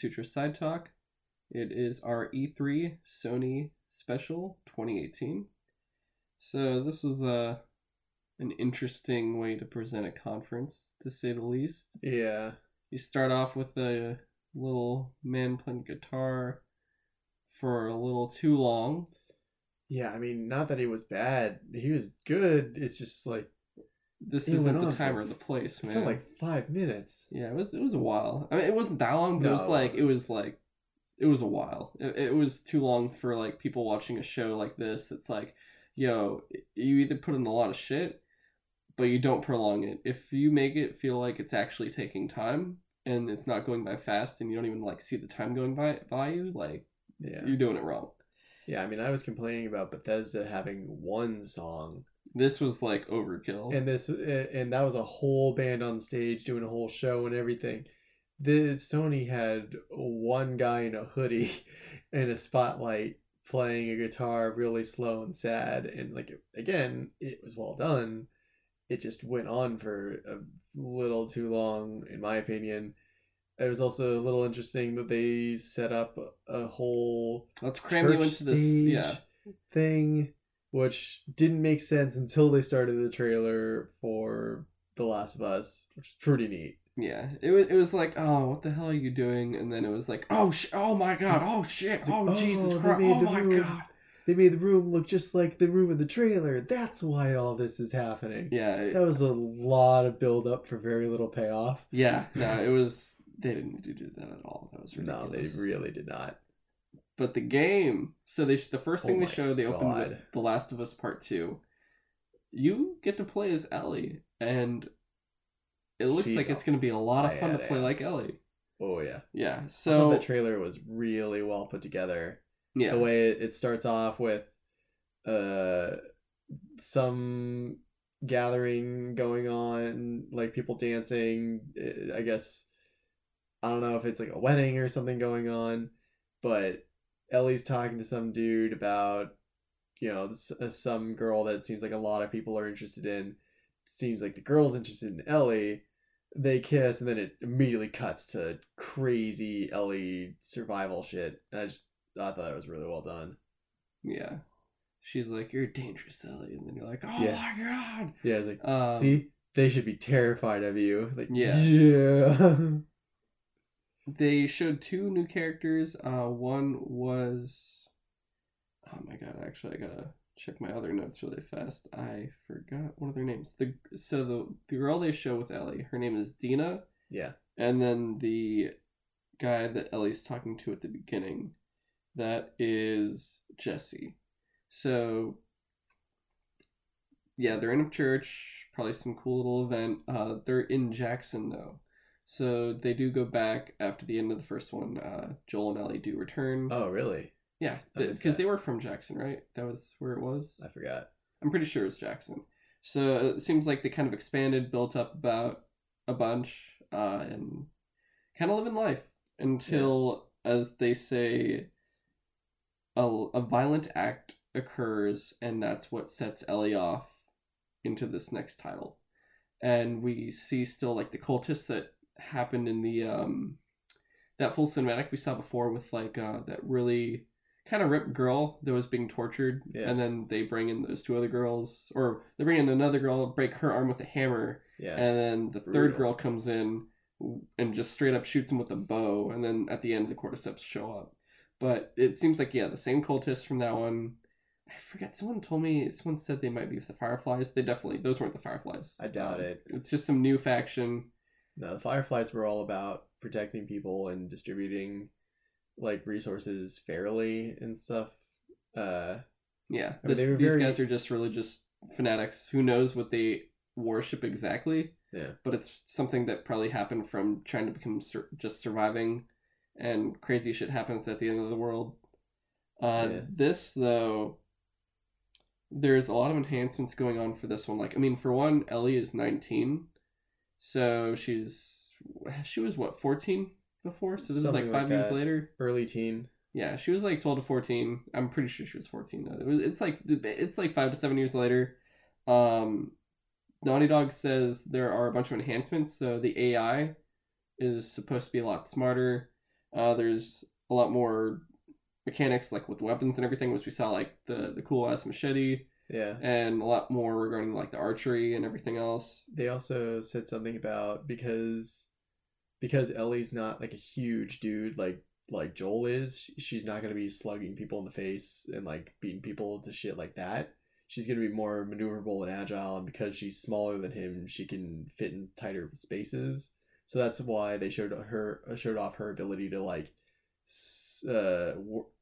Sutro Sidetalk. It is our E3 Sony special 2018. So this was a an interesting way to present a conference, to say the least. Yeah. You start off with a little man playing guitar for a little too long. Yeah, I mean, not that he was bad. He was good. It's just like This It isn't the time or the place, man. like five minutes. Yeah, it was it was a while. I mean, it wasn't that long, but it was like it was like it was a while. It, it was too long for like people watching a show like this. It's like, yo, you either put in a lot of shit, but you don't prolong it. If you make it feel like it's actually taking time and it's not going by fast, and you don't even like see the time going by by you, like Yeah. you're doing it wrong. Yeah, I mean, I was complaining about Bethesda having one song, This was like overkill. and this, and that was a whole band on stage doing a whole show and everything. The Sony had one guy in a hoodie and a spotlight playing a guitar really slow and sad, and like again, it was well done. It just went on for a little too long, in my opinion. It was also a little interesting that they set up a whole Let's cram you into this. Yeah, thing, which didn't make sense until they started the trailer for The Last of Us, which is pretty neat. Yeah, it was. It was like, oh, what the hell are you doing? And then it was like, oh, sh- oh my god, oh shit, like, oh, oh Jesus oh, they Christ, oh my room- god. They made the room look just like the room in the trailer. That's why all this is happening. Yeah, it- That was a lot of build up for very little payoff. yeah. No, it was. They didn't do that at all. That was No, they really did not. But the game. So they the first Oh thing they show they opened with The Last of Us Part Two. You get to play as Ellie, and it looks She's like it's going to be a lot of fun to play badass. like Ellie. Oh yeah. Yeah. So the trailer was really well put together. yeah, the way it, it starts off with uh some gathering going on like people dancing eh, i guess i don't know if it's like a wedding or something going on but ellie's talking to some dude about you know uh, some girl that seems like a lot of people are interested in seems like the girl's interested in ellie they kiss and then it immediately cuts to crazy ellie survival shit and i just I thought it was really well done. yeah. She's like, "You're dangerous, Ellie," and then you're like, "Oh Yeah. my god." Yeah, it's like, Um, see, they should be terrified of you. Like, Yeah. yeah. They showed two new characters. Uh, one was, oh my god! Actually, I gotta check my other notes really fast. I forgot one of their names. The so the the girl they show with Ellie, her name is Dina, yeah, and then the guy that Ellie's talking to at the beginning, that is Jesse. So yeah, they're in a church, probably some cool little event. Uh, they're in Jackson though, so they do go back after the end of the first one. Uh, Joel and Ellie do return. Oh, really? yeah, because that. they were from Jackson, right? That was where it was. I forgot. I'm pretty sure it's Jackson. So it seems like they kind of expanded, built up about a bunch, uh, and kind of living life until, as they say, a, a violent act occurs, and that's what sets Ellie off into this next title. And we see still like the cultists that happened in the um that full cinematic we saw before with like uh that really kind of ripped girl that was being tortured. Yeah. and then they bring in those two other girls or they bring in another girl break her arm with a hammer. Yeah. and then the third girl comes in and just straight up shoots him with a bow and then at the end the cordyceps show up. But it seems like yeah the same cultists from that one. I forget someone told me someone said they might be with the fireflies. They definitely those weren't the fireflies. I doubt Um, it. it's just some new faction No, the Fireflies were all about protecting people and distributing like resources fairly and stuff. Uh, yeah I mean, this, were these very- guys are just religious fanatics who knows what they worship exactly yeah. but it's something that probably happened from trying to become sur- just surviving and crazy shit happens at the end of the world uh, Yeah. this though there's a lot of enhancements going on for this one like i mean for one ellie is 19 so she's she was what 14 before so this is Something like like five years that. later Early teen. yeah she was like 12 to 14 i'm pretty sure she was 14 though it was it's like it's like five to seven years later um naughty dog says there are a bunch of enhancements so the ai is supposed to be a lot smarter. Uh, there's a lot more mechanics, like with weapons and everything, which we saw, like the the cool ass machete, Yeah. and a lot more regarding like the archery and everything else. They also said something about because because Ellie's not like a huge dude like like Joel is, she's not going to be slugging people in the face and like beating people to shit like that. She's going to be more maneuverable and agile and because she's smaller than him, she can fit in tighter spaces. So that's why they showed her showed off her ability to like uh,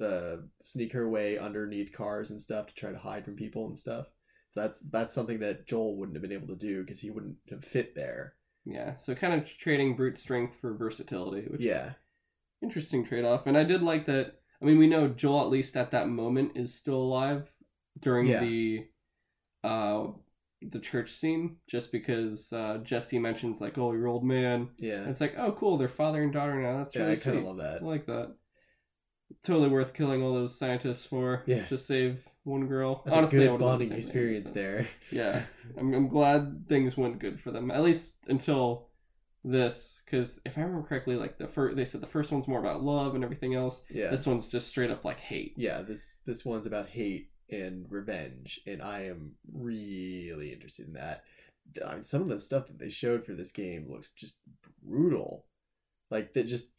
uh sneak her way underneath cars and stuff to try to hide from people and stuff. So that's that's something that Joel wouldn't have been able to do because he wouldn't have fit there. Yeah, so kind of trading brute strength for versatility, which Yeah, interesting trade off. And I did like that. I mean, we know Joel at least at that moment is still alive during Yeah. the uh the church scene, just because uh, Jesse mentions like, "Oh, your old man." yeah, And it's like, "Oh, cool, they're father and daughter now." That's yeah. really I kind of love that. I like that. Totally worth killing all those scientists for Yeah. to save one girl. That's Honestly, a good would've done the bonding experience there. Yeah, I'm, I'm glad things went good for them at least until this because if I remember correctly, like the first they said the first one's more about love and everything else. Yeah, This one's just straight up like hate. yeah. This this one's about hate and revenge, and I am really interested in that. I mean, some of the stuff that they showed for this game looks just brutal. Like that, just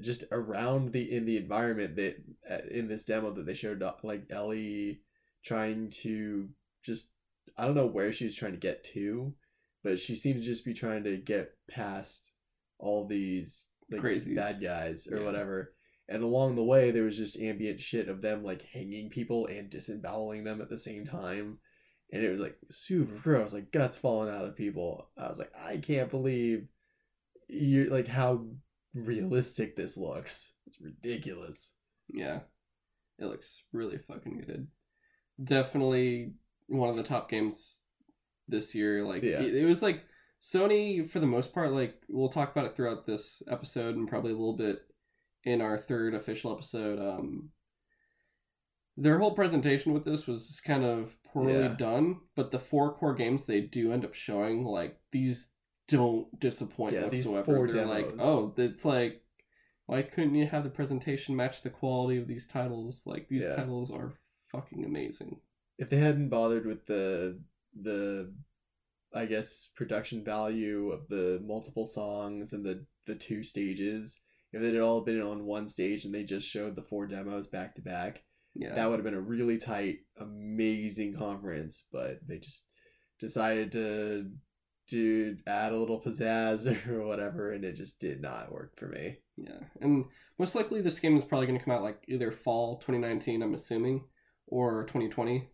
just around the in the environment that uh, in this demo that they showed, uh, like Ellie trying to just I don't know where she was trying to get to, but she seemed to just be trying to get past all these like Crazies. bad guys or Yeah. whatever. And along the way, there was just ambient shit of them like hanging people and disemboweling them at the same time. And it was like super mm-hmm. gross, like guts falling out of people. I was like, I can't believe you're like how realistic this looks. It's ridiculous. Yeah, it looks really fucking good. Definitely one of the top games this year. Like Yeah. it, it was like Sony for the most part. Like we'll talk about it throughout this episode and probably a little bit in our third official episode. Um, their whole presentation with this was just kind of poorly Yeah. done, but the four core games they do end up showing like these don't disappoint Yeah, whatsoever. They're like, oh, it's like why couldn't you have the presentation match the quality of these titles? Like these Yeah. titles are fucking amazing. If they hadn't bothered with the the I guess production value of the multiple songs and the the two stages, if it had all been on one stage and they just showed the four demos back to back, Yeah. that would have been a really tight, amazing conference. But they just decided to to add a little pizzazz or whatever, and it just did not work for me. yeah. And most likely this game is probably going to come out like either fall 2019, I'm assuming, or 2020.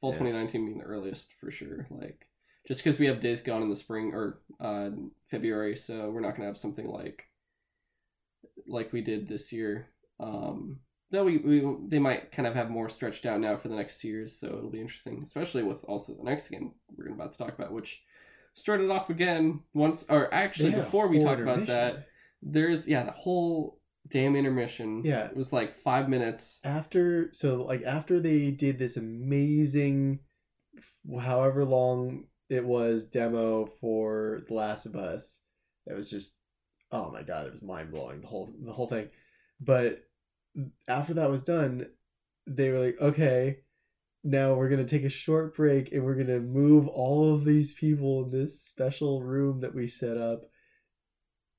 Fall Yeah. 2019 being the earliest for sure. Like just because we have Days Gone in the spring or uh, February, so we're not going to have something like like we did this year. Um, though we, we they might kind of have more stretched out now for the next two years, so it'll be interesting, especially with also the next game we're about to talk about, which started off again once or actually a before we talk about that there's yeah the whole damn intermission Yeah. it was like five minutes after so like after they did this amazing however long it was demo for the last of us that was just oh my god it was mind-blowing the whole the whole thing but after that was done they were like okay now we're gonna take a short break and we're gonna move all of these people in this special room that we set up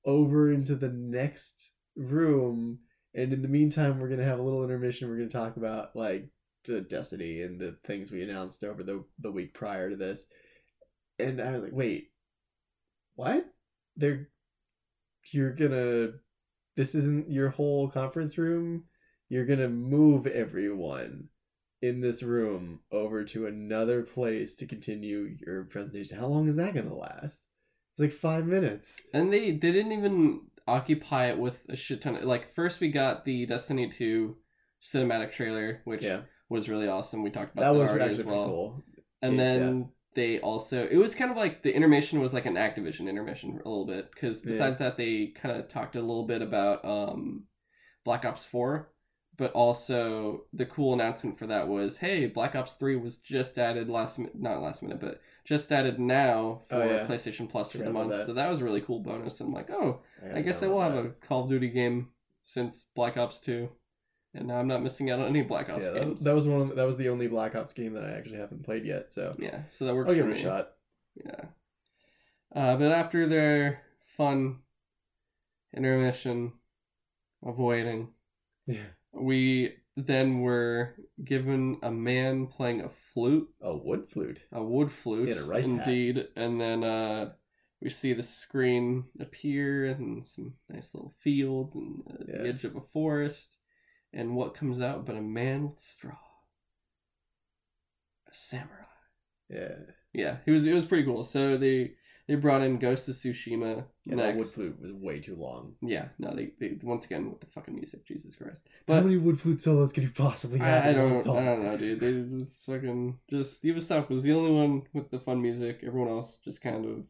over into the next room and in the meantime, we're gonna have a little intermission. We're gonna talk about like the Destiny and the things we announced over the the week prior to this. And I was like, wait, what? They're you're gonna this isn't your whole conference room. You're gonna move everyone in this room over to another place to continue your presentation. How long is that gonna last? It's like five minutes. and they they didn't even occupy it with a shit ton of like first we got the destiny 2 cinematic trailer which Yeah, was really awesome we talked about that that, was already actually as well cool. and then they also it was kind of like the intermission was like an activision intermission a little bit because Yeah. besides that they kind of talked a little bit about um black ops 4 but also the cool announcement for that was, hey, Black Ops Three was just added last not last minute, but just added now for Oh, yeah. PlayStation Plus for the month. that. So that was a really cool bonus. I'm like, oh, gotta I guess I will have a Call of Duty game since Black Ops Two, and now I'm not missing out on any Black Ops Yeah, that, games. that was one. Of the, that was the only Black Ops game that I actually haven't played yet. So yeah, so that works I'll for give it a shot. Yeah. Uh, but after their fun intermission of waiting, Yeah. we then were given a man playing a flute, A wood flute. a wood flute, In a rice hat. indeed, and then uh, we see the screen appear and some nice little fields and uh, Yeah. the edge of a forest, and what comes out but a man with straw, a samurai. Yeah. Yeah, it was it was pretty cool. So they they brought in Ghost of Tsushima Yeah, that wood flute was way too long. Yeah, no, they, they once again with the fucking music, Jesus Christ. But How many wood flute solos could you possibly have? I, I don't? I don't know, dude. They this fucking just Ubisoft was the only one with the fun music. Everyone else just kind of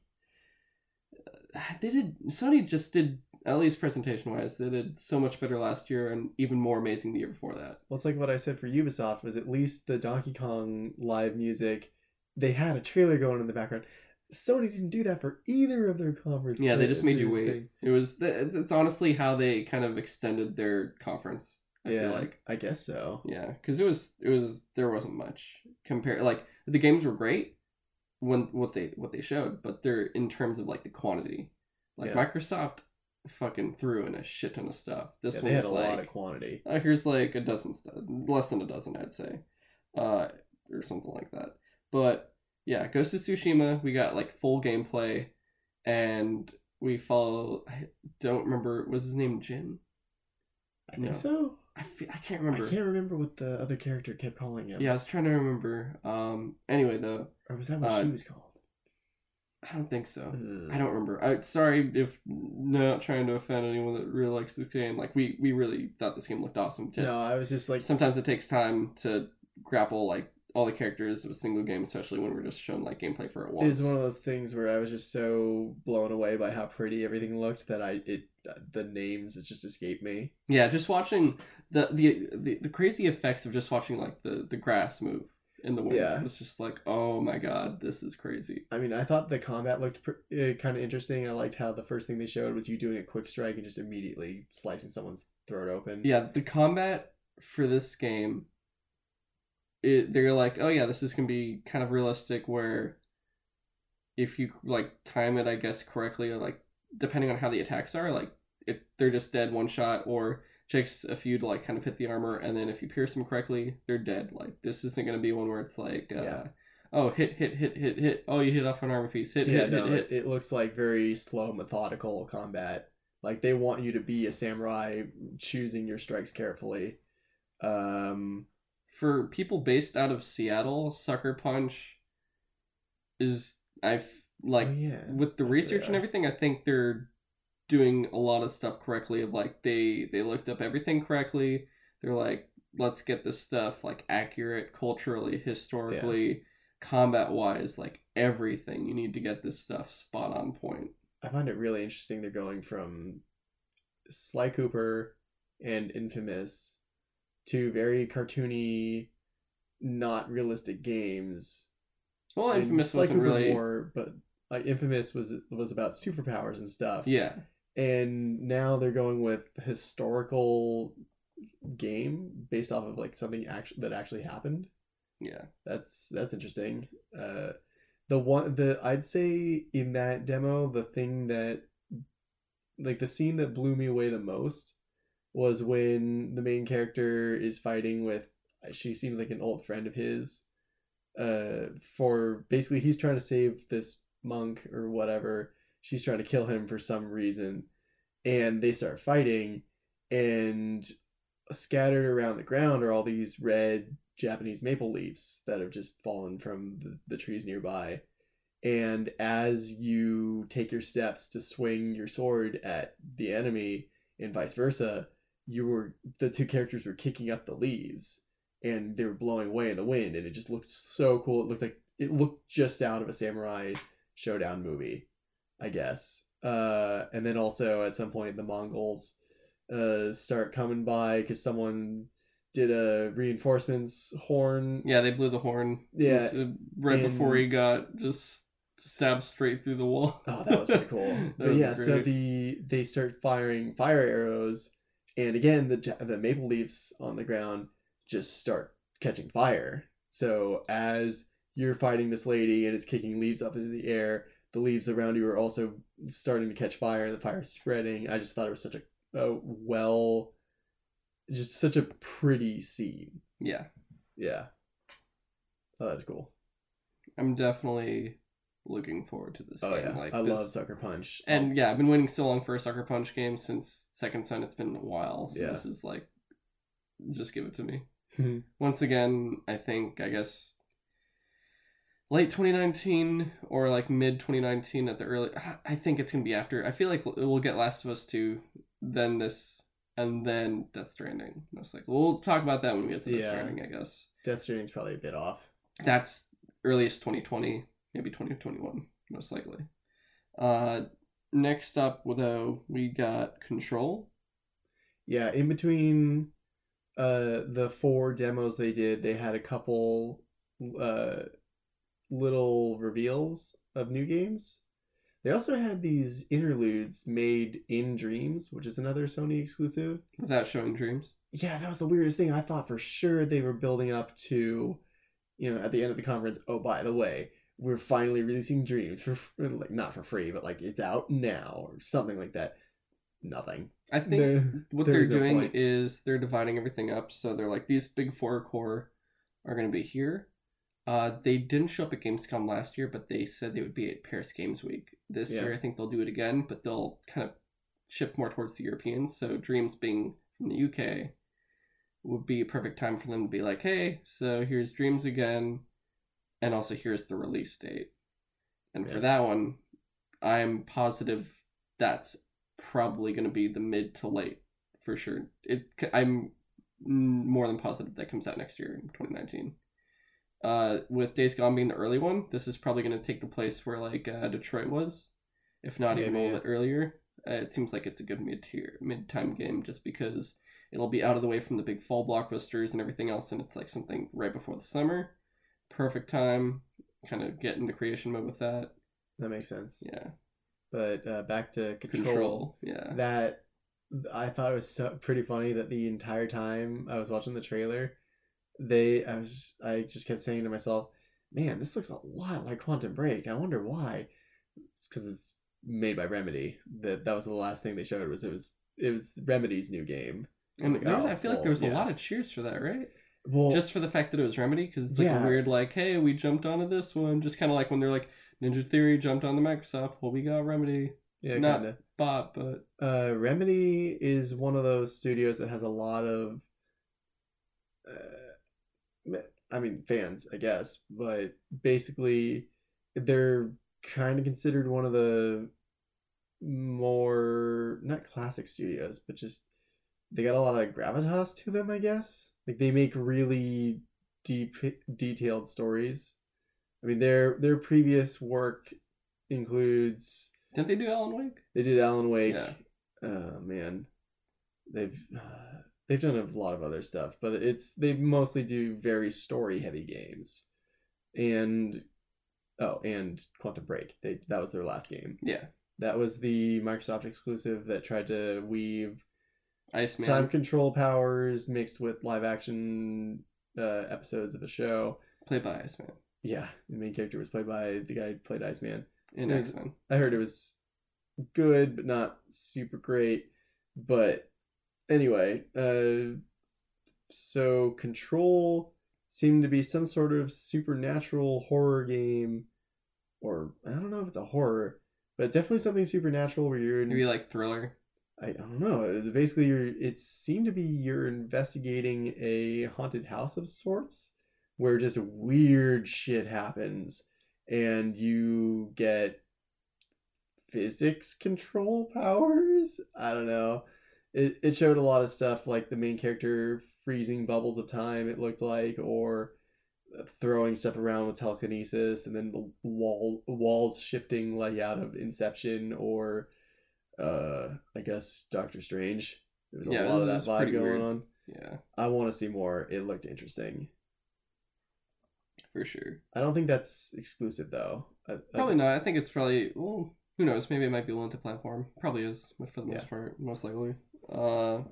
uh, they did Sony just did at least presentation wise they did so much better last year and even more amazing the year before that. Well, it's like what I said for Ubisoft was at least the Donkey Kong live music. They had a trailer going in the background. Sony didn't do that for either of their conferences. Yeah, they just made you wait. things. It was it's, it's honestly how they kind of extended their conference. I yeah, feel like. I guess so. Yeah, because it was it was there wasn't much compare like the games were great when what they what they showed, but they're in terms of like the quantity. Like Yeah. Microsoft fucking threw in a shit ton of stuff. This Yeah, one had was a like lot of quantity. uh, here's like a dozen stuff, less than a dozen, I'd say, uh, or something like that. But yeah, Ghost of Tsushima, we got like full gameplay, and we follow. I don't remember. Was his name Jin? I think No. so. I, fe- I can't remember. I can't remember what the other character kept calling him. Yeah, I was trying to remember. Um. Anyway, though, Or was that what Uh, she was called? I don't think so. Ugh. I don't hmm. remember. I sorry if not trying to offend anyone that really likes this game. Like we we really thought this game looked awesome. Just no, I was just like, sometimes it takes time to grapple like all the characters of a single game, especially when we're just shown like gameplay for it it was one of those things where I was just so blown away by how pretty everything looked that I it the names it just escaped me. Yeah, just watching the, the the the crazy effects of just watching like the the grass move in the wind. Yeah. It was just like, oh my god, this is crazy. I mean, I thought the combat looked pr- uh, kind of interesting. I liked how the first thing they showed was you doing a quick strike and just immediately slicing someone's throat open. Yeah, the combat for this game, it, they're like, oh yeah, this is gonna be kind of realistic. Where if you like time it, I guess correctly, or like depending on how the attacks are, like if they're just dead one shot, or takes a few to like kind of hit the armor, and then if you pierce them correctly, they're dead. Like this isn't gonna be one where it's like, uh, Yeah. oh hit hit hit hit hit, oh you hit off an armor piece, hit yeah, hit no, hit hit. It, it looks like very slow, methodical combat. Like they want you to be a samurai, choosing your strikes carefully. Um, for people based out of Seattle, Sucker Punch is I've like oh, yeah, with the that's research and everything. I think they're doing a lot of stuff correctly. Of like they they looked up everything correctly. They're like, let's get this stuff like accurate culturally, historically, combat wise, like everything. You need to get this stuff spot on point. I find it really interesting. They're going from Sly Cooper and Infamous to very cartoony, not realistic games. Well, And Infamous Sly wasn't Cooper really. more, but like Infamous was was about superpowers and stuff. Yeah, and now they're going with historical game based off of like something actually that actually happened. yeah, That's that's interesting. Uh, the one the I'd say in that demo the thing that like the scene that blew me away the most was when the main character is fighting with she seemed like an old friend of his uh for basically he's trying to save this monk or whatever she's trying to kill him for some reason and they start fighting and scattered around the ground are all these red Japanese maple leaves that have just fallen from the, the trees nearby. And as you take your steps to swing your sword at the enemy and vice versa, you were the two characters were kicking up the leaves and they were blowing away in the wind and it just looked so cool. It looked like it looked just out of a samurai showdown movie, I guess. Uh, and then also at some point the Mongols uh, start coming by because someone did a reinforcements horn. Yeah, they blew the horn. Yeah, uh, right and- before he got just stabbed straight through the wall. Oh, that was pretty cool. But yeah, so the they start firing fire arrows, and again the the maple leaves on the ground just start catching fire. So as you're fighting this lady and it's kicking leaves up into the air, the leaves around you are also starting to catch fire. The fire is spreading. I just thought it was such a, a well, just such a pretty scene. yeah, Yeah, oh, that's cool. I'm definitely looking forward to this Oh game. yeah, Like I this, love Sucker Punch. And yeah, I've been waiting so long for a Sucker Punch game since Second Son. It's been a while, so Yeah. this is like, just give it to me. Once again, I think I guess late 2019 or like mid 2019 at the early. I think it's gonna be after. I feel like we'll get Last of Us 2, then this, and then Death Stranding. Most likely, we'll talk about that when we get to Death Yeah. Stranding. I guess Death Stranding's probably a bit off. that's earliest 2020, maybe 2021, most likely. Uh, next up, though, we got Control. Yeah, in between uh the four demos they did, they had a couple uh little reveals of new games. They also had these interludes made in Dreams, which is another Sony exclusive. Without showing dreams. Yeah, that was the weirdest thing. I thought for sure they were building up to, you know, at the end of the conference. Oh, by the way, we're finally releasing Dreams for like not for free, but like it's out now or something like that. Nothing. I think There- what they're doing point. is they're dividing everything up. So they're like these big four core are going to be here. Uh, they didn't show up at Gamescom last year, but they said they would be at Paris Games Week this Yeah. year. I think they'll do it again, but they'll kind of shift more towards the Europeans. So Dreams being from the UK would be a perfect time for them to be like, hey, so here's Dreams again, and also here's the release date. And for that one, I'm positive that's probably going to be the mid to late for sure. It I'm more than positive that comes out next year in 2019. Uh, with Days Gone being the early one, this is probably going to take the place where like uh, Detroit was, if not even a Maybe, little bit earlier. Uh, it seems like it's a good mid tier mid time game just because it'll be out of the way from the big fall blockbusters and everything else, and it's like something right before the summer. Perfect time, kind of get into creation mode with that. That makes sense. Yeah, But uh, back to control. control. Yeah, That I thought it was so pretty funny that the entire time I was watching the trailer, they I was I just kept saying to myself, "Man, this looks a lot like Quantum Break. I wonder why." It's because it's made by Remedy. That that was the last thing they showed. Was it was it was Remedy's new game. I and like, "Oh, I feel like there was a lot of cheers for that, right? Well, just for the fact that it was Remedy, because it's like Yeah. a weird, like, hey, we jumped onto this one, just kind of like when they're like Ninja Theory jumped on the Microsoft. Well, we got Remedy, yeah, not- kind of. bot, but Uh, Remedy is one of those studios that has a lot of, uh, I mean, fans, I guess, but basically, they're kind of considered one of the more not classic studios, but just they got a lot of gravitas to them, I guess. Like they make really deep, detailed stories. I mean, their their previous work includes didn't they do Alan Wake? they did Alan Wake. Yeah. Oh man, they've uh, they've done a lot of other stuff, but it's they mostly do very story heavy games, and oh, and Quantum Break. They that was their last game. Yeah, That was the Microsoft exclusive that tried to weave Iceman. time control powers mixed with live action uh, episodes of a show. played by Iceman Yeah, the main character was played by the guy who played Iceman. in Iceman. I heard it was good, but not super great. But anyway, uh, so Control seemed to be some sort of supernatural horror game, or I don't know if it's a horror, but definitely something supernatural where you're in. Maybe like thriller. I, I don't know. It's basically, you're, it seemed to be you're investigating a haunted house of sorts, where just weird shit happens, and you get physics control powers. I don't know. It it showed a lot of stuff like the main character freezing bubbles of time. It looked like, or throwing stuff around with telekinesis, and then the wall walls shifting like out of Inception, or uh, I guess Doctor Strange. There was a Yeah, lot of that vibe going weird. on. Yeah, I want to see more. It looked interesting. for sure. I don't think that's exclusive though. I, Probably not. I think it's probably well, who knows? Maybe it might be a multi-platform. Probably is, for the most Yeah. part, most likely. Uh,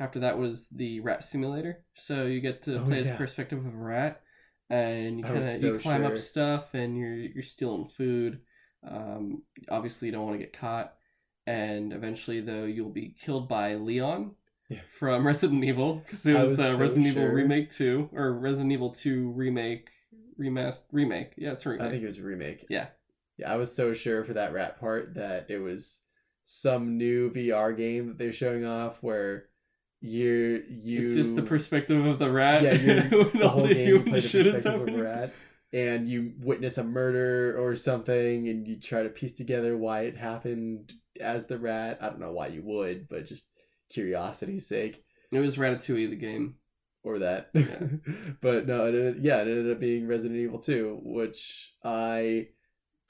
after that was the rat simulator. So you get to Oh, play as perspective of a rat, and you kind of was you climb sure. up stuff, and you're you're stealing food. Um, obviously, you don't want to get caught, and eventually, though, you'll be killed by Leon. Yeah. From Resident Evil, because it was, was uh, so Resident Evil. Remake Two or Resident Evil Two Remake, remaster, remake. Yeah, it's a remake. I think it was a remake. Yeah. Yeah, I was so sure for that rat part that it was some new VR game that they're showing off where you're you It's just the perspective of the rat. Yeah, you're- the whole the game you play the perspective of a rat and you witness a murder or something and you try to piece together why it happened as the rat. I don't know why you would, but just curiosity's sake. It was Ratatouille the game. or that. Yeah. but no, it ended, yeah, it ended up being Resident Evil 2, which I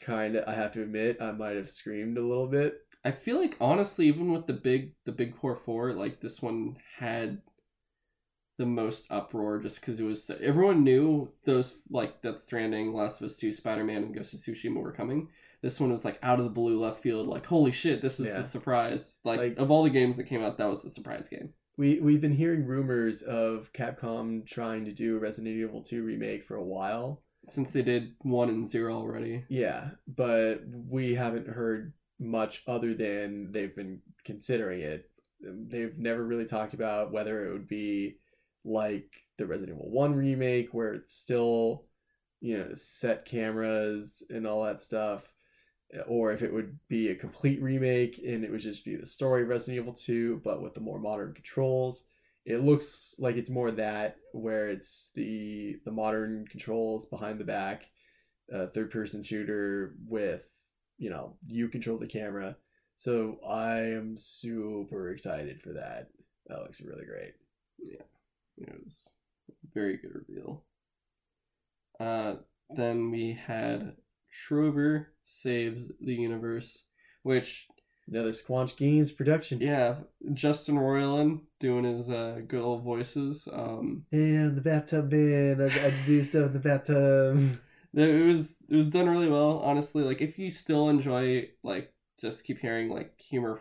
kind of I have to admit I might have screamed a little bit. I feel like honestly, even with the big the big core four, like this one had the most uproar just because it was everyone knew those like Death Stranding, Last of Us Two, Spider Man, and Ghost of Tsushima were coming. This one was like out of the blue left field, like holy shit, this is Yeah. the surprise. Like, Like- of all the games that came out, that was the surprise game. We we've been hearing rumors of Capcom trying to do a Resident Evil 2 remake for a while. Since they did one and zero already. Yeah, but we haven't heard much other than they've been considering it. They've never really talked about whether it would be like the Resident Evil 1 remake where it's still, you know, set cameras and all that stuff, or if it would be a complete remake and it would just be the story of Resident Evil 2 but with the more modern controls. It looks like it's more that where it's the the modern controls behind the back a third person shooter with you know you control the camera so i am super excited for that that looks really great Yeah. It was very good reveal. Uh, then we had Trover saves the universe, which another squanch games production yeah, Justin Roiland doing his uh, good old voices. Um, i'm the bathtub man i, I do stuff in the bathtub it was it was done really well. Honestly, like if you still enjoy like just keep hearing like humor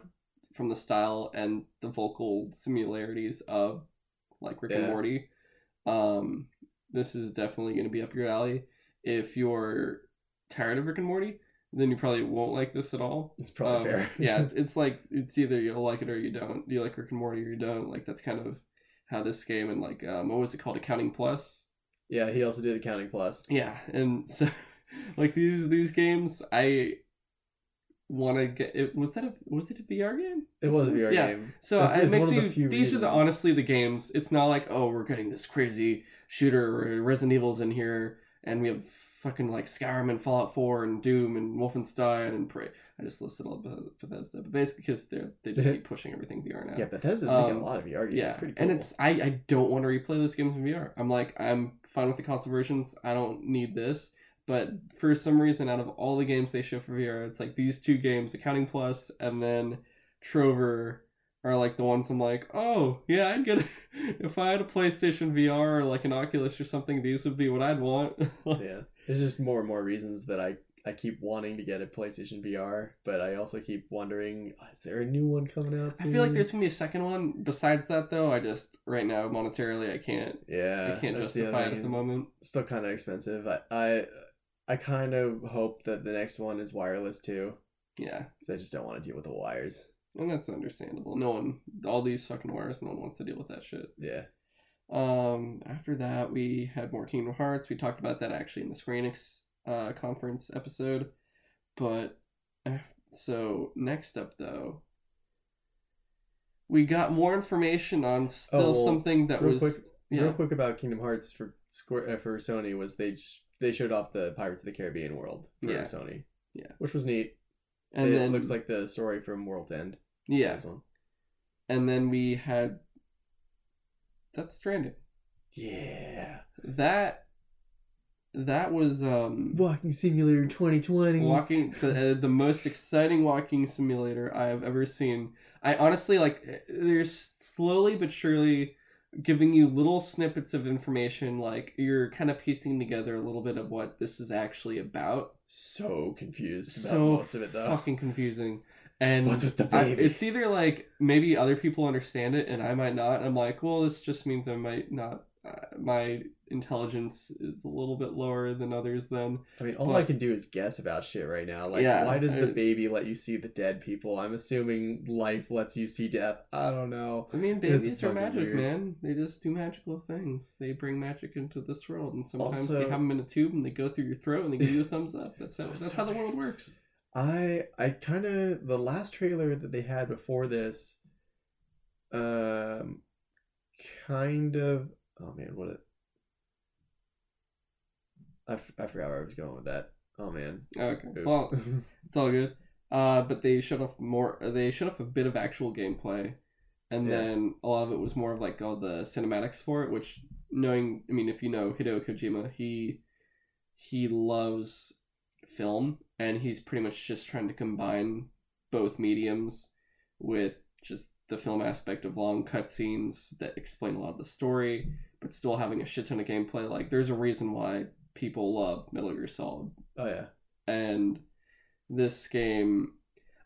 from the style and the vocal similarities of like Rick and Morty, um, this is definitely going to be up your alley. If you're tired of Rick and Morty, then you probably won't like this at all. it's probably Um, fair yeah, it's it's like it's either you'll like it or you don't. You like Rick and Morty or you don't. Like that's kind of how this game and like um, what was it called, Accounting Plus? yeah he also did accounting plus Yeah, and so like these these games, I want to get. It, was that a was it a VR game? it was a vr Yeah. game So That's- it makes me. the these are the honestly the games. It's not like oh we're getting this crazy shooter Resident Evil's in here and we have fucking like Skyrim and Fallout Four and Doom and Wolfenstein and Prey. I just listed all the Bethesda, but basically because they're they just keep pushing everything VR now. yeah bethesda's making Um, a lot of vr games Yeah, it's pretty cool and it's I I don't want to replay those games in VR. I'm like I'm fine with the console versions. I don't need this. But for some reason, out of all the games they show for VR, it's like these two games, Accounting Plus and then Trover, are like the ones I'm like, oh yeah, I'd get it. if I had a PlayStation VR or like an Oculus or something. These would be what I'd want. yeah there's just more and more reasons that i i keep wanting to get a playstation vr but i also keep wondering is there a new one coming out I feel like there's gonna be a second one. Besides that, though, I just right now monetarily I can't. yeah I can't justify it at the moment. still kind of expensive. I, I I kind of hope that the next one is wireless too, Yeah, because I just don't want to deal with the wires. And that's understandable. No one, all these fucking wires, no one wants to deal with that shit. Yeah, Um, after that, we had more Kingdom Hearts. We talked about that actually in the Square Enix uh, conference episode. But af- so next up, though, we got more information on still Oh, well, something that was quick, yeah real quick about Kingdom Hearts for Square uh, for Sony was they just, they showed off the Pirates of the Caribbean world for Yeah. Sony. Yeah. which was neat. and it then looks like the story from World's End. yeah, and then we had Death Stranding. Yeah, That that was um Walking Simulator 2020. walking the, uh, the most exciting walking simulator I have ever seen. I honestly like they're slowly but surely giving you little snippets of information like you're kind of piecing together a little bit of what this is actually about. So confused about So most of it though. Fucking confusing. And What's with the I- it's either like maybe other people understand it and I might not. I'm like, well, this just means I might not. Uh, my intelligence is a little bit lower than others. Then I mean, all but- I can do is guess about shit right now. Like, Yeah, why does the baby let you see the dead people? I'm assuming life lets you see death. I don't know. I mean, It's babies are magic, weird. man. They just do magical things. They bring magic into this world, and sometimes Also- you have them in a tube and they go through your throat and they give you a thumbs up. That's how, that's So how the world works. I I kind of the last trailer that they had before this, um, kind of. Oh man, what it. I, f- I forgot where I was going with that. Oh man. Okay, Oops. well, it's all good. Uh, but they showed off more. They showed off a bit of actual gameplay, and Yeah. then a lot of it was more of like all the cinematics for it. Which, knowing, I mean, if you know Hideo Kojima, he he loves film, and he's pretty much just trying to combine both mediums with just the film aspect of long cutscenes that explain a lot of the story, but still having a shit ton of gameplay. Like, there's a reason why people love Metal Gear Solid oh yeah. and this game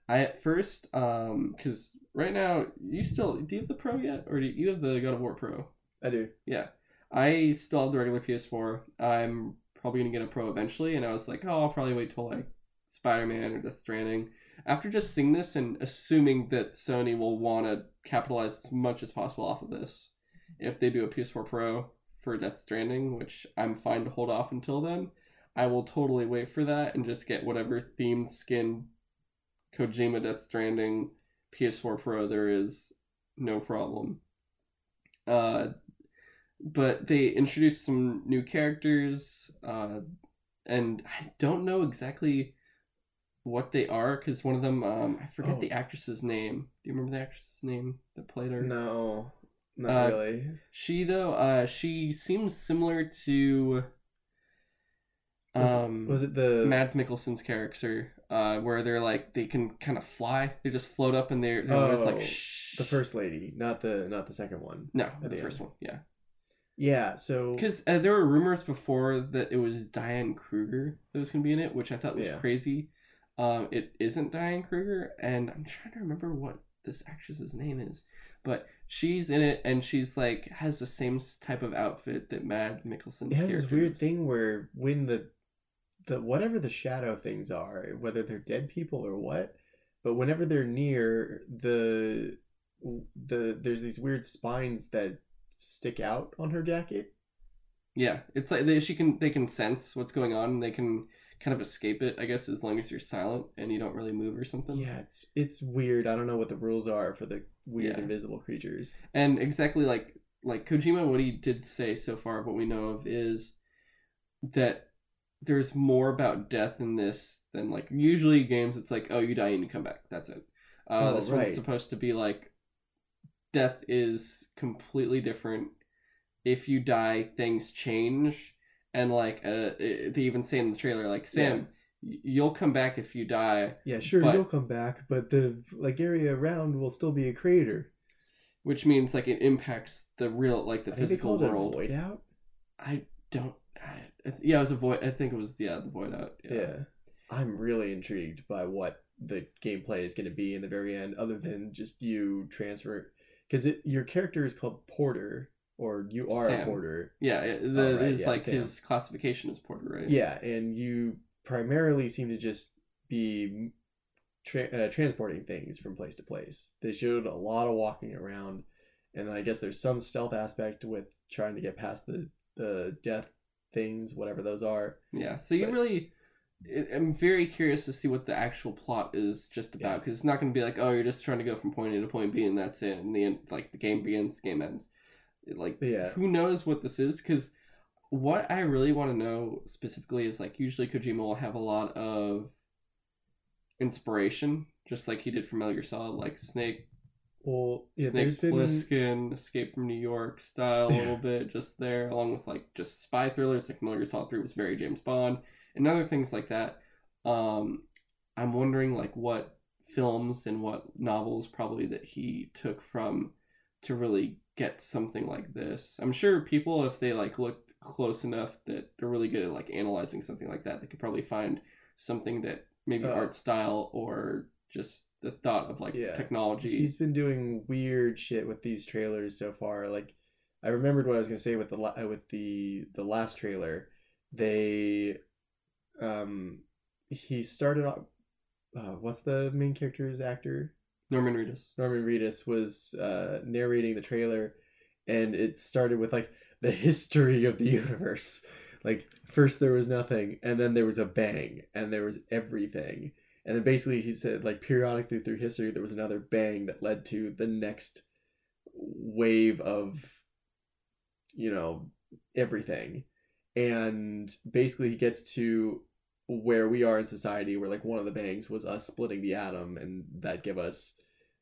i at first um because right now you still do you have the pro yet or do you, you have the god of war pro I do. yeah i still have the regular ps4 i'm probably gonna get a pro eventually and i was like oh i'll probably wait till like spider-man or death stranding after just seeing this and assuming that sony will want to capitalize as much as possible off of this if they do a ps4 pro for death stranding which i'm fine to hold off until then I will totally wait for that and just get whatever themed skin Kojima Death Stranding PS4 Pro there is, no problem. Uh, but they introduced some new characters, uh, and I don't know exactly what they are because one of them, um, I forget Oh. the actress's name. Do you remember the actress's name that played her? No, not Uh, really. She though, uh, she seems similar to. Was, Um, it, was it the Mads Mikkelsen's character, uh, where they're like they can kind of fly. They just float up and they're they're always Oh, like shh. the first lady, not the not the second one? No, the the first one. Yeah, Yeah. So because uh, there were rumors before that it was Diane Kruger that was gonna be in it, which I thought was Yeah. crazy. Um, it isn't Diane Kruger, and I'm trying to remember what this actress's name is, but she's in it, and she's like has the same type of outfit that Mads Mikkelsen's it has this weird is. thing where when the the whatever the shadow things are, whether they're dead people or what, but whenever they're near the the there's these weird spines that stick out on her jacket. Yeah, it's like they she can they can sense what's going on and they can kind of escape it. I guess as long as you're silent and you don't really move or something. Yeah, it's it's weird. I don't know what the rules are for the weird Yeah. invisible creatures. And exactly like like Kojima, what he did say so far of what we know of is that there's more about death in this than like usually games. It's like oh you die and you come back. That's it. Uh, Oh, this right. one's supposed to be like death is completely different. If you die, things change, and like uh, they even say in the trailer like Sam, y you'll come back if you die. Yeah, sure, But- you'll come back, but the like area around will still be a crater. which means like it impacts the real like the I think they physical world. it a void out. I don't. I, I th- yeah, it was a void. I think it was yeah the void out. Yeah. I'm really intrigued by what the gameplay is going to be in the very end, other than just you transfer. Because your character is called Porter, or you are Sam. a Porter. yeah. The Oh, right, is yeah, like Sam. his classification is porter, right? Yeah, and you primarily seem to just be tra- uh, transporting things from place to place. They showed a lot of walking around, and I guess there's some stealth aspect with trying to get past the the death things, whatever those are. Yeah. So you But- really. I'm very curious to see what the actual plot is just about Yeah. because it's not going to be like oh you're just trying to go from point A to point B and that's it and the end like the game begins the game ends like Yeah. who knows what this is because what I really want to know specifically is like usually Kojima will have a lot of inspiration just like he did for Metal Gear Solid like Snake Well, yeah, Snake there's been Escape from New York style a little bit, just there, along with like just spy thrillers. Like Metal Gear Solid Three was very James Bond, and other things like that. Um, I'm wondering like what films and what novels probably that he took from to really get something like this. I'm sure people, if they like looked close enough, that they're really good at like analyzing something like that, they could probably find something that maybe Uh, art style or just the thought of like Yeah. technology. He's been doing weird shit with these trailers so far. Like, I remembered what I was gonna say with the la- with the the last trailer. They, um, he started off. Uh, what's the main character's actor? Norman Reedus. Norman Reedus was uh, narrating the trailer, and it started with like the history of the universe. Like first there was nothing, and then there was a bang, and there was everything, and then basically he said like periodically through history there was another bang that led to the next wave of, you know, everything, and basically he gets to where we are in society where like one of the bangs was us splitting the atom and that give us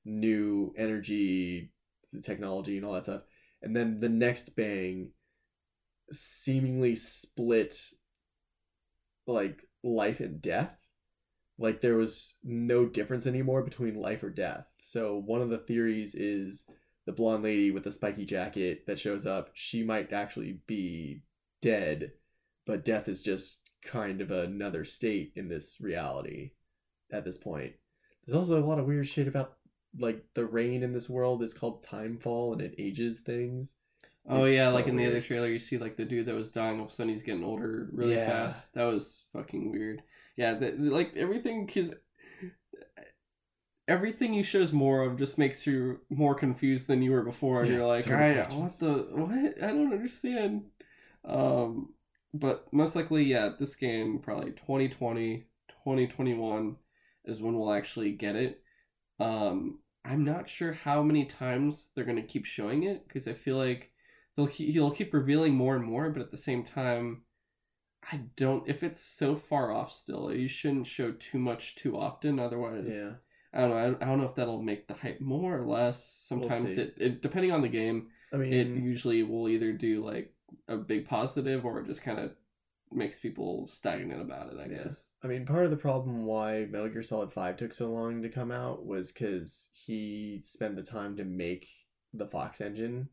new energy technology and all that stuff. And then the next bang seemingly split like life and death. Like there was no difference anymore between life or death. So one of the theories is the blonde lady with the spiky jacket that shows up she might actually be dead but death is just kind of another state in this reality at this point. There's also a lot of weird shit about like the rain in this world is called timefall and it ages things Oh It's yeah, so like in the other trailer, you see like the dude that was dying. All of a sudden, he's getting older really Yeah. fast. That was fucking weird. Yeah, the, like everything, cause everything he shows more of just makes you more confused than you were before, and Yeah, you're like, I what the what? I don't understand. Um, but most likely, yeah, this game probably 2020, 2021 is when we'll actually get it. Um, I'm not sure how many times they're gonna keep showing it because I feel like they'll keep, he'll keep revealing more and more, but at the same time, I don't. If it's so far off still, you shouldn't show too much too often. Otherwise, yeah I don't know. I, I don't know if that'll make the hype more or less. We'll Sometimes it, it depending on the game, i mean it usually will either do like a big positive or just kind of makes people stagnant about it. I Yeah. guess. I mean, part of the problem why Metal Gear Solid 5 took so long to come out was because he spent the time to make the Fox engine,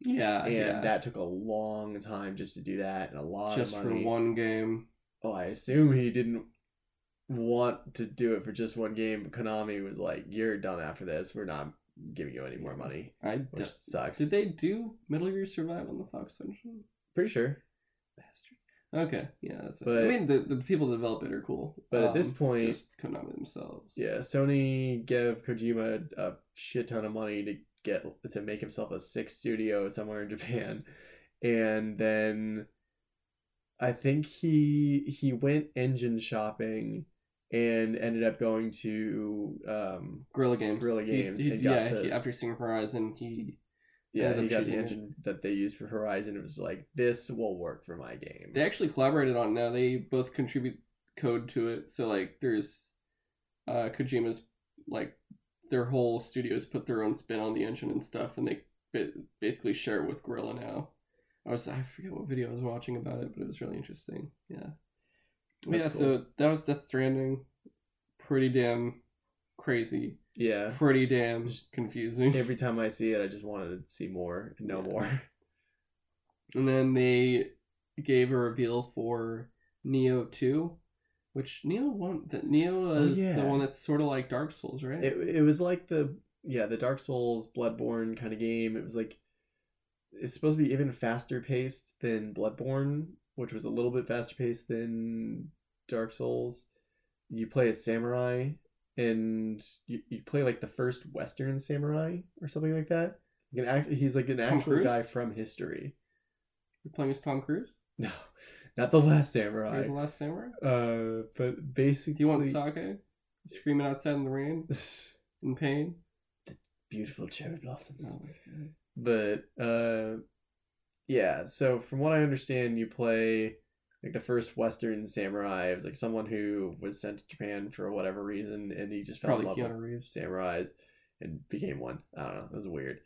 Yeah, and yeah. that took a long time just to do that, and a lot just of for one game. Well, I assume he didn't want to do it for just one game, Konami was like, "You're done after this. We're not giving you any more money," I which d- sucks. did they do Metal Gear Survive on the Fox engine? Pretty sure. Bastards. Okay, yeah. That's I mean, the, the people that develop it are cool. Um, But at this point- just Konami themselves. Yeah, Sony gave Kojima a shit ton of money to get to make himself a six studio somewhere in Japan, and then I think he he went engine shopping and ended up going to um Guerrilla Games. Guerrilla Games he- got yeah, he, after seeing Horizon, he yeah he got the engine that they used for Horizon. It was like this will work for my game. they actually collaborated on it now. They both contribute code to it. So like, there's uh, Kojima's like their whole studios put their own spin on the engine and stuff, and they basically share it with Guerrilla now. I was I forget what video I was watching about it, but it was really interesting. Yeah, But yeah. That's So that was Death Stranding. Pretty damn crazy. Yeah. Pretty damn confusing. Every time I see it, I just wanted to see more and know Yeah. more. And then they gave a reveal for Nioh Two, which Nioh one that Nioh Oh, is the one that's sort of like Dark Souls, right? It it was like the yeah the Dark Souls Bloodborne kind of game. It was like it's supposed to be even faster paced than Bloodborne, which was a little bit faster paced than Dark Souls. You play a samurai, and you, you play like the first Western samurai or something like that. Like an act, he's like an Tom actual Cruise? guy from history. You're playing as Tom Cruise. No, not the last You're samurai. the Last Samurai. Uh, but basically, Do you want sake? Screaming outside in the rain in pain. The beautiful cherry blossoms? Oh but uh yeah so from what i understand you play like the first western samurai it was like someone who was sent to japan for whatever reason and he just fell in Probably love Keanu with Reeves. samurais and became one i don't know it was weird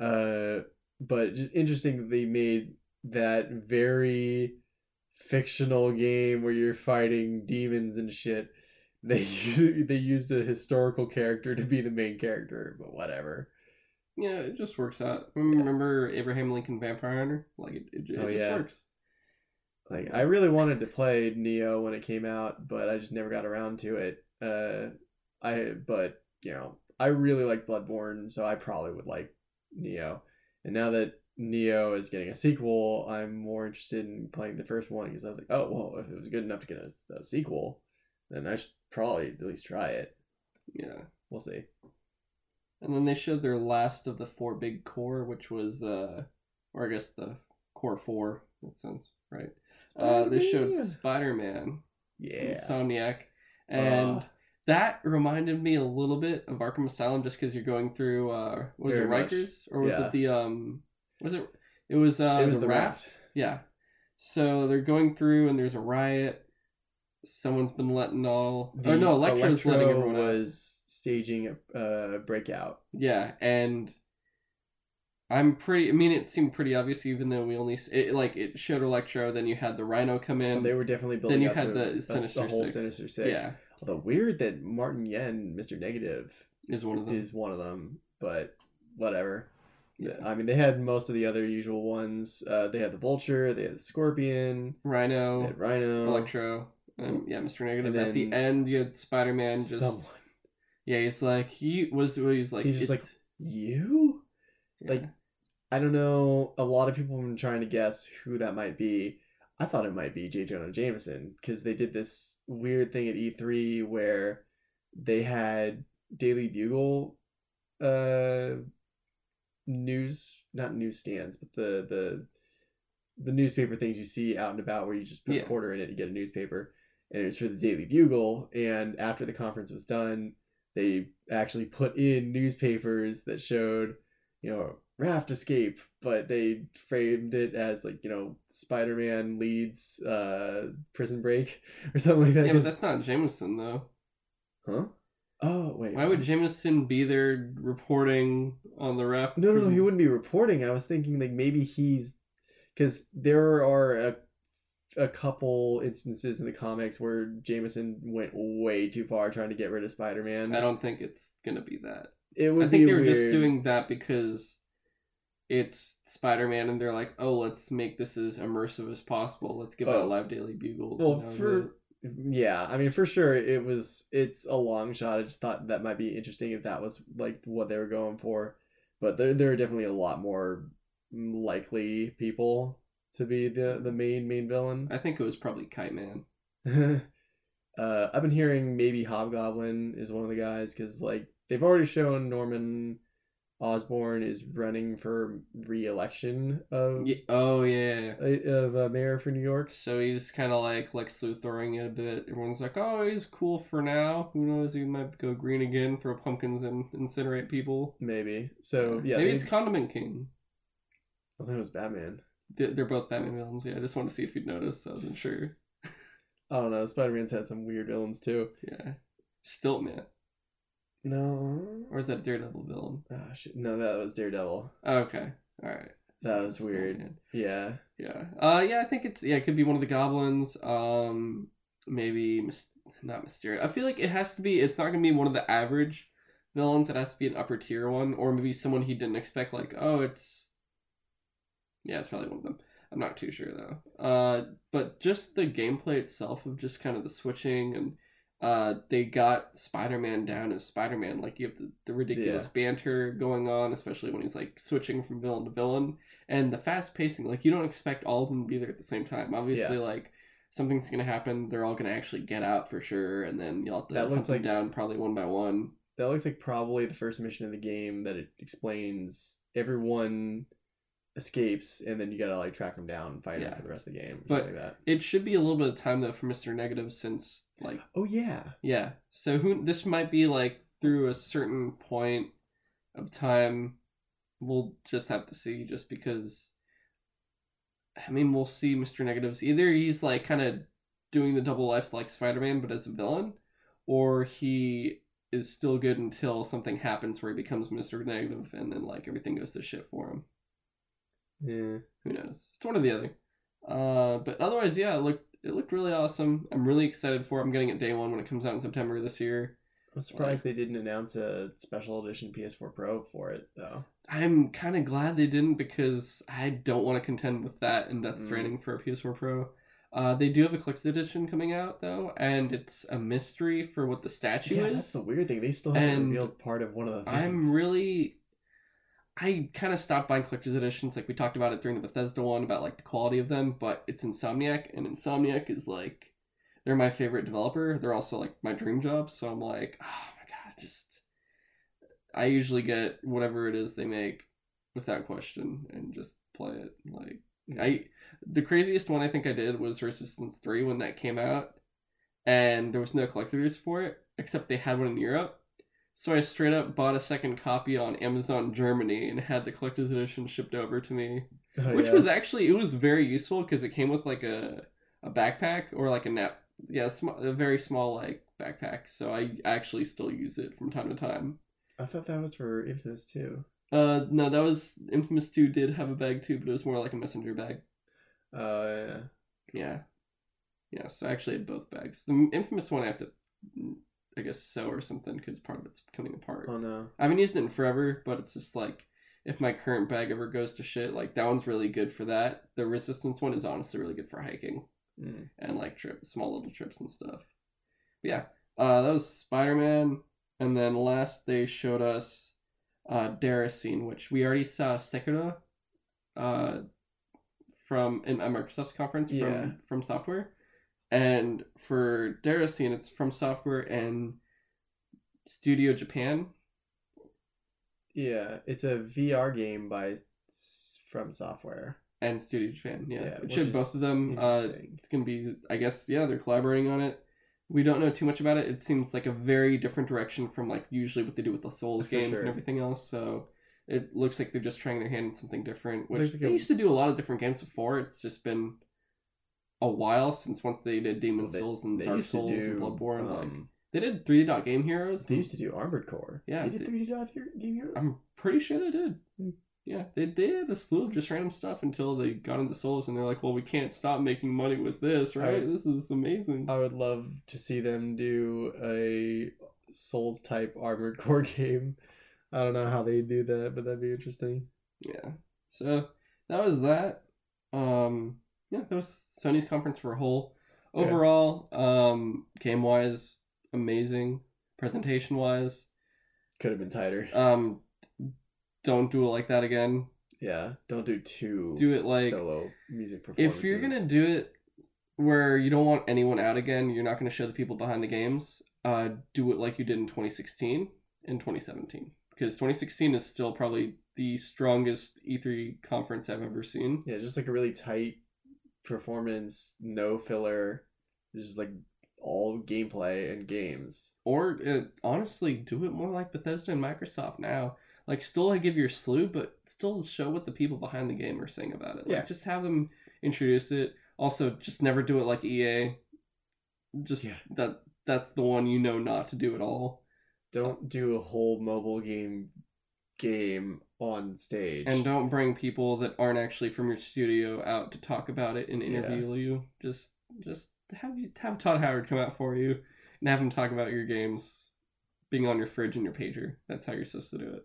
uh but just interesting that they made that very fictional game where you're fighting demons and shit they used they used a historical character to be the main character, but whatever. Yeah, it just works out. Remember Abraham Lincoln Vampire Hunter? Like it, it, it Oh, just yeah. works. Like I really wanted to play Nioh when it came out, but I just never got around to it. Uh, I but you know I really like Bloodborne, so I probably would like Nioh. And now that Nioh is getting a sequel, I'm more interested in playing the first one because I was like, oh well, if it was good enough to get a, a sequel, then I should probably at least try it. Yeah. We'll see. And then they showed their last of the four big core, which was uh or I guess the core four, that sounds right. Uh they showed Spider-Man. Spider Man Yeah. Insomniac. And Uh, that reminded me a little bit of Arkham Asylum just because you're going through uh was it much. Rikers? Or was Yeah. it the um was it it was uh it was the, raft. Yeah. So they're going through and there's a riot. Someone's been letting all The Oh no, Electro's letting Electro everyone out. was staging a uh, breakout. Yeah, and I'm pretty. I mean, it seemed pretty obvious, even though we only it, like it showed Electro. Then you had the Rhino come in. they were definitely building then you had the a- Sinister the whole Six. Sinister Six. Yeah, Although weird that Martin Yen, Mr. Negative, is one of them. is one of them, but whatever. Yeah. I mean, they had most of the other usual ones. Uh, they had the Vulture, they had the Scorpion, Rhino, Rhino, Electro, and yeah, Mr. Negative. And At the end, you had Spider Man. Just someone. yeah, he's like he was. He's like He's just it's- You? yeah. like, I don't know. A lot of people have been trying to guess who that might be. I thought it might be J. Jonah Jameson because they did this weird thing at E3 where they had Daily Bugle uh news not newsstands but the the the newspaper things you see out and about where you just put Yeah. a quarter in it and get a newspaper and it was for the Daily Bugle and after the conference was done they actually put in newspapers that showed you know raft escape but they framed it as like you know spider-man leads uh prison break or something like that yeah, but that's not Jameson though. huh oh wait Why would Jameson be there reporting on the raft? no no no he wouldn't be reporting i was thinking like maybe he's because there are a a couple instances in the comics where Jameson went way too far trying to get rid of Spider-Man. I don't think it's gonna be that. it would I think they were just doing that because it's Spider Man, and they're like, "Oh, let's make this as immersive as possible. Let's give Oh. out live daily bugles." Well, and that was for yeah, I mean, for sure, it was. It's a long shot. I just thought that might be interesting if that was like what they were going for, but there there are definitely a lot more likely people to be the the main main villain. I think it was probably Kite Man. uh, I've been hearing maybe Hobgoblin is one of the guys because like they've already shown Norman Osborn is running for re-election of Yeah, oh yeah. of uh, mayor for New York. So he's kind of like Lex Luthoring it a bit. Everyone's like, "Oh, he's cool for now. Who knows? He might go green again, throw pumpkins and incinerate people." Maybe so. Yeah, maybe they- it's Condiment King. I think it was Batman. They- They're both Batman villains. Yeah, I just wanted to see if you'd noticed. I wasn't sure. I don't know. Spider Man's had some weird villains too. Yeah, Stiltman, No. or is that a Daredevil villain? Ah, shit. No, that was Daredevil. Oh, okay, all right. That was Still weird. Yeah. Yeah. Uh yeah, I think it's yeah, it could be one of the goblins. Um maybe Mys- not Mysterio. I feel like it has to be it's not going to be one of the average villains. It has to be an upper tier one or maybe someone he didn't expect like, "Oh, it's Yeah, it's probably one of them. I'm not too sure though. Uh but just the gameplay itself of just kind of the switching and uh they got Spider-Man down as Spider-Man. Like you have the, the ridiculous banter going on especially when he's like switching from villain to villain. And the fast pacing like you don't expect all of them to be there at the same time. Obviously like something's gonna happen. They're all gonna actually get out for sure and then you'll have to That hunt looks them like- down probably one by one. That looks like probably the first mission in the game that it explains everyone escapes and then you gotta like track him down and fight Yeah. them for the rest of the game. Or But- something like that. it should be a little bit of time though for mr negative since like Oh yeah. yeah so who this might be like through a certain point of time we'll just have to see just because i mean we'll see mr negatives either he's like kind of doing the double life like spider-man but as a villain or he is still good until something happens where he becomes mr negative and then like everything goes to shit for him Yeah. who knows? It's one or the other. Uh, but otherwise, yeah, it looked it looked really awesome. I'm really excited for it. I'm getting it day one when it comes out in September this year. I'm surprised they didn't announce a special edition PS4 Pro for it though. I'm kind of glad they didn't because I don't want to contend with that in Death Mm. Stranding for a PS4 Pro. Uh, they do have a collector's edition coming out though, and it's a mystery for what the statue Yeah, is. that's the weird thing. They still haven't And revealed part of one of the things. I'm really. I kind of stopped buying collector's editions. Like we talked about it during the Bethesda one about like the quality of them, but it's Insomniac, and Insomniac is like they're my favorite developer. They're also like my dream job. So I'm like, oh my god, just I usually get whatever it is they make without question and just play it. Like I the craziest one I think I did was Resistance 3 when that came out and there was no collectors for it except they had one in Europe. So I straight up bought a second copy on Amazon Germany and had the collector's edition shipped over to me, Oh, which yeah. was actually it was very useful because it came with like a a backpack or like a nap yeah, sm- a very small like backpack. So I actually still use it from time to time. I thought that was for Infamous too. Uh no, that was Infamous 2 did have a bag too, but it was more like a messenger bag. Uh, yeah. Yeah. Yeah, so I actually had both bags. The infamous one I have to, I guess, sew or something because part of it's coming apart. Oh no. I haven't used it in forever, but it's just like, if my current bag ever goes to shit, like that one's really good for that. The resistance one is honestly really good for hiking Mm. and like trip, small little trips and stuff. But yeah, uh, that was Spider Man, and then last they showed us uh, which we already saw Sekiro, uh, from in a Microsoft's conference from Yeah. FromSoftware, and for Déraciné, it's FromSoftware and Studio Japan. Yeah, it's a VR game by FromSoftware. and Studio Japan. Yeah, Yeah, which should both of them. Uh, it's gonna be, I guess, yeah, they're collaborating on it. We don't know too much about it. It seems like a very different direction from like usually what they do with the Souls For games sure. and everything else. So it looks like they're just trying their hand in something different. Which There's they a- used to do a lot of different games before. It's just been a while since once they did Demon Well, they- Souls and They Dark Souls do. and Bloodborne. like um, they did 3D Dot Game Heroes. they used to do Armored Core. Yeah, they did they- 3D Dot Game Heroes. I'm pretty sure they did. Hmm. Yeah, they did a slew of just random stuff until they got into Souls, and they're like, "Well, we can't stop making money with this, right? This is amazing." I would love to see them do a Souls type Armored Core game. I don't know how they do that, but that'd be interesting. yeah. So that was that. Um, yeah, that was Sony's conference for a whole. Yeah. Overall, um, game wise, amazing. Presentation wise, Could have been tighter. um, don't do it like that again. yeah, don't do two Do it like solo music performances. if you're gonna do it where you don't want anyone out again, you're not gonna show the people behind the games. Uh, do it like you did in 2016 and 2017 because 2016 is still probably the strongest E3 conference I've ever seen. yeah, just like a really tight performance, no filler, just like all gameplay and games. Or uh, honestly, do it more like Bethesda and Microsoft now. Like, still I give your slew, but still show what the people behind the game are saying about it. Like, Yeah. just have them introduce it. Also, just never do it like EA. Just Yeah. that that's the one you know not to do at all. Don't do a whole mobile game game on stage. And don't bring people that aren't actually from your studio out to talk about it and Yeah. interview you. Just just have you have Todd Howard come out for you and have him talk about your games being on your fridge and your pager. That's how you're supposed to do it.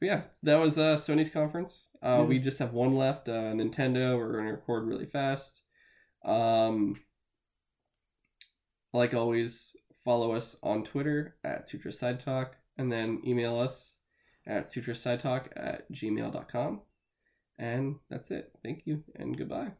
But yeah, that was uh, Sony's conference. Uh, Yeah. We just have one left. Uh, Nintendo. We're gonna record really fast. Um, like always, follow us on Twitter at Sutro Sidetalk, and then email us at sutrosidetalk at gmail.com. And that's it. Thank you and goodbye.